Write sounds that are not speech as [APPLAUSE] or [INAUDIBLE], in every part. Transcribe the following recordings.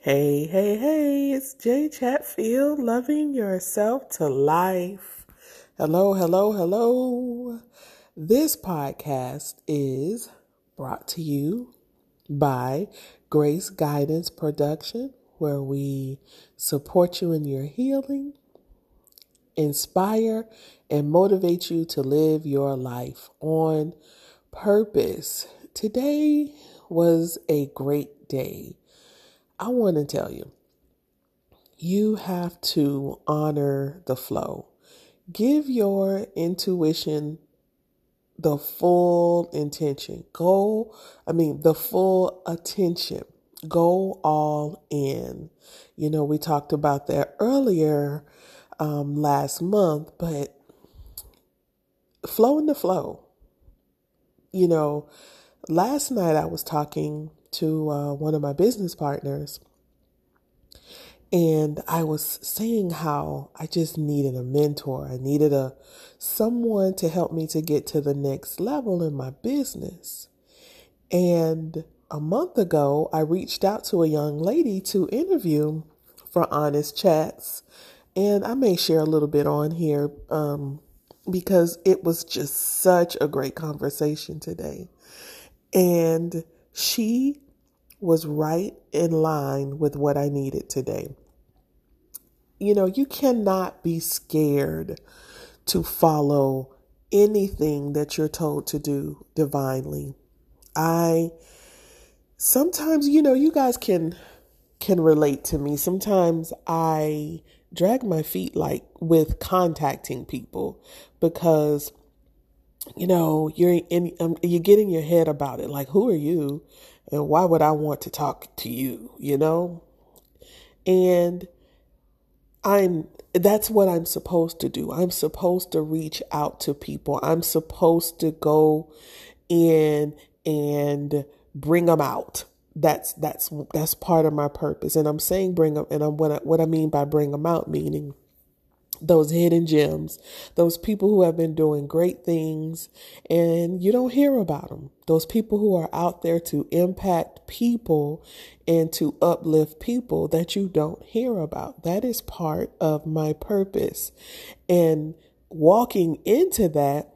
Hey, hey, hey, it's Jay Chatfield, loving yourself to life. Hello, hello, hello. This podcast is brought to you by Grace Guidance Production, where we support you in your healing, inspire, and motivate you to live your life on purpose. Today was a great day. I want to tell you, you have to honor the flow. Give your intuition the full intention. Go, I mean, the full attention. Go all in. You know, we talked about that earlier um, last month, but flow in the flow. You know, last night I was talking to uh, one of my business partners. And I was saying how I just needed a mentor. I needed a someone to help me to get to the next level in my business. And a month ago, I reached out to a young lady to interview for Honest Chats. And I may share a little bit on here um, because it was just such a great conversation today. And she was right in line with what I needed today. You know, you cannot be scared to follow anything that you're told to do divinely. I sometimes, you know, you guys can can relate to me. Sometimes I drag my feet like with contacting people because you know, you're in, um, you get in your head about it. Like, who are you? And why would I want to talk to you? You know? And I'm, that's what I'm supposed to do. I'm supposed to reach out to people. I'm supposed to go in and bring them out. That's, that's, that's part of my purpose. And I'm saying bring them, and I'm, what I, what I mean by bring them out, meaning those hidden gems, those people who have been doing great things and you don't hear about them. Those people who are out there to impact people and to uplift people that you don't hear about. That is part of my purpose. And walking into that,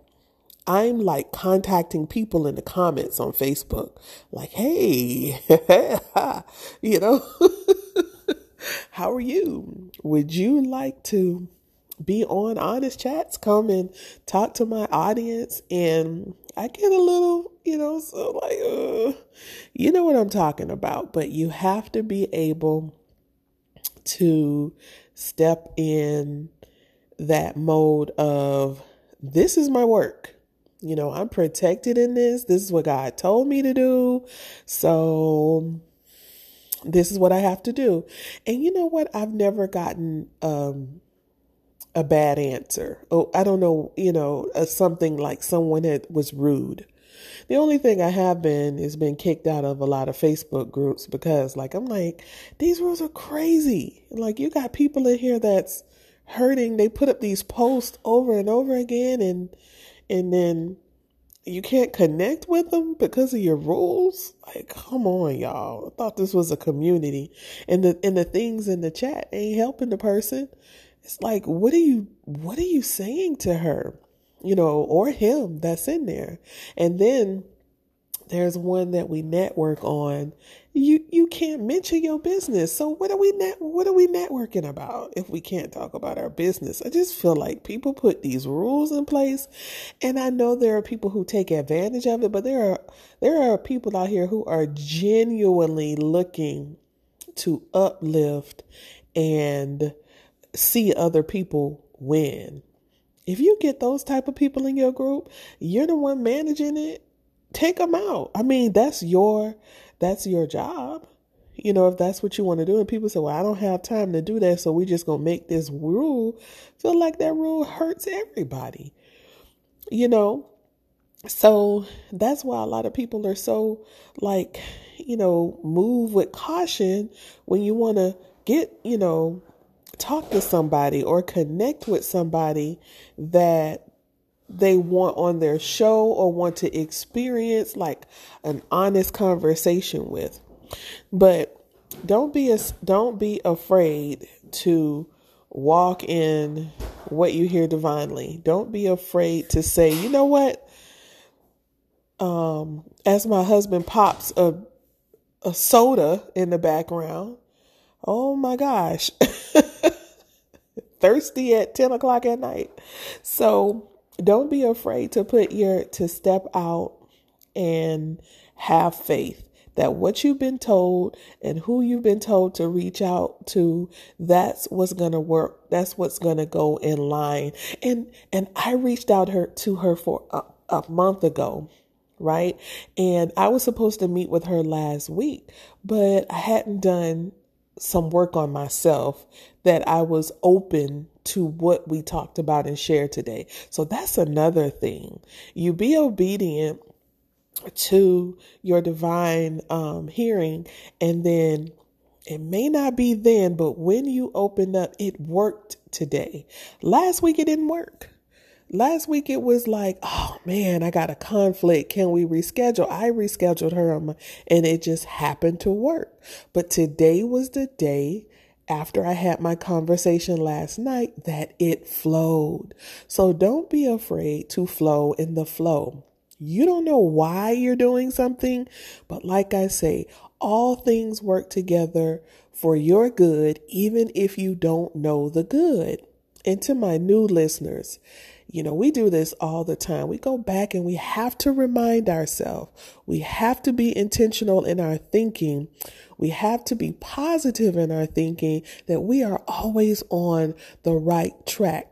I'm like contacting people in the comments on Facebook, like, hey, [LAUGHS] you know, [LAUGHS] how are you? Would you like to be on honest chats, come and talk to my audience. And I get a little, you know, so like, uh, you know what I'm talking about. But you have to be able to step in that mode of this is my work. You know, I'm protected in this. This is what God told me to do. So this is what I have to do. And you know what? I've never gotten um a bad answer. Oh, I don't know, you know, uh, something like someone that was rude. The only thing I have been is been kicked out of a lot of Facebook groups because like I'm like these rules are crazy. Like you got people in here that's hurting. They put up these posts over and over again and and then you can't connect with them because of your rules. Like, come on, y'all. I thought this was a community, and the and the things in the chat ain't helping the person. It's like, what are you, what are you saying to her? You know, or him that's in there. And then there's one that we network on. You, you can't mention your business. So what are we net, what are we networking about if we can't talk about our business? I just feel like people put these rules in place and I know there are people who take advantage of it, but there are, there are people out here who are genuinely looking to uplift and see other people win. If you get those type of people in your group, you're the one managing it. Take them out. I mean, that's your that's your job. You know, if that's what you want to do, and people say, "Well, I don't have time to do that, so we're just gonna make this rule." Feel like that rule hurts everybody. You know, so that's why a lot of people are so like, you know, move with caution when you want to get, you know, talk to somebody or connect with somebody that they want on their show or want to experience like an honest conversation with. But don't be a, don't be afraid to walk in what you hear divinely. Don't be afraid to say, you know what? Um, as my husband pops a a soda in the background, oh my gosh, [LAUGHS] thirsty at ten o'clock at night. So don't be afraid to put your to step out and have faith that what you've been told and who you've been told to reach out to that's what's going to work that's what's going to go in line and and i reached out her to her for a, a month ago right and i was supposed to meet with her last week but i hadn't done some work on myself that i was open to what we talked about and shared today so that's another thing you be obedient to your divine um, hearing, and then it may not be then, but when you open up, it worked today. Last week it didn't work. Last week it was like, oh man, I got a conflict. Can we reschedule? I rescheduled her and it just happened to work. But today was the day after I had my conversation last night that it flowed. So don't be afraid to flow in the flow. You don't know why you're doing something, but like I say, all things work together for your good, even if you don't know the good. And to my new listeners, you know, we do this all the time. We go back and we have to remind ourselves. We have to be intentional in our thinking. We have to be positive in our thinking that we are always on the right track,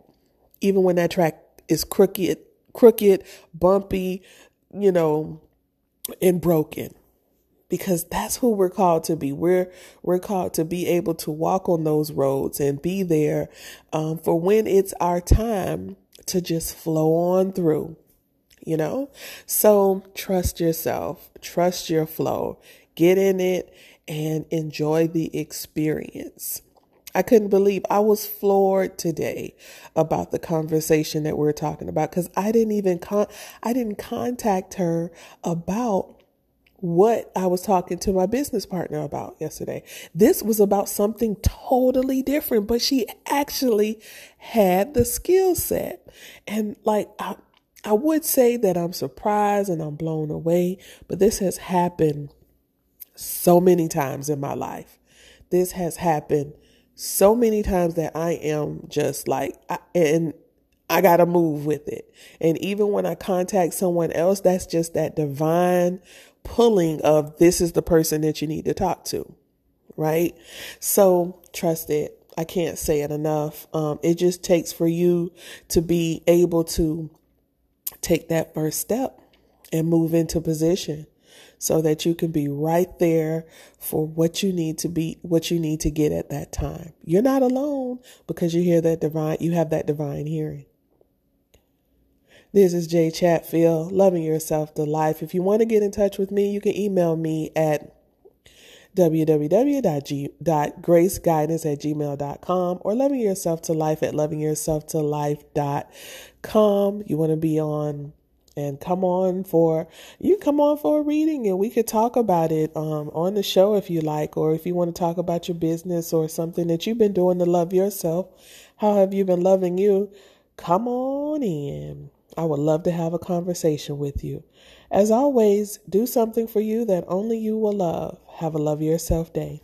even when that track is crooked crooked, bumpy, you know, and broken. Because that's who we're called to be. We're we're called to be able to walk on those roads and be there um, for when it's our time to just flow on through. You know, so trust yourself, trust your flow, get in it, and enjoy the experience. I couldn't believe I was floored today about the conversation that we're talking about because I didn't even con- I didn't contact her about what I was talking to my business partner about yesterday. This was about something totally different, but she actually had the skill set. And like I I would say that I'm surprised and I'm blown away, but this has happened so many times in my life. This has happened so many times that I am just like, I, and I got to move with it. And even when I contact someone else, that's just that divine pulling of this is the person that you need to talk to. Right. So trust it. I can't say it enough. Um, it just takes for you to be able to take that first step and move into position so that you can be right there for what you need to be, what you need to get at that time. You're not alone because you hear that divine, you have that divine hearing. This is Jay Chatfield, loving yourself to life. If you want to get in touch with me, you can email me at www.graceguidance at gmail.com or loving yourself to life at lovingyourselftolife.com. You want to be on and come on for you come on for a reading and we could talk about it um, on the show if you like or if you want to talk about your business or something that you've been doing to love yourself how have you been loving you come on in i would love to have a conversation with you. As always do something for you that only you will love. Have a love yourself day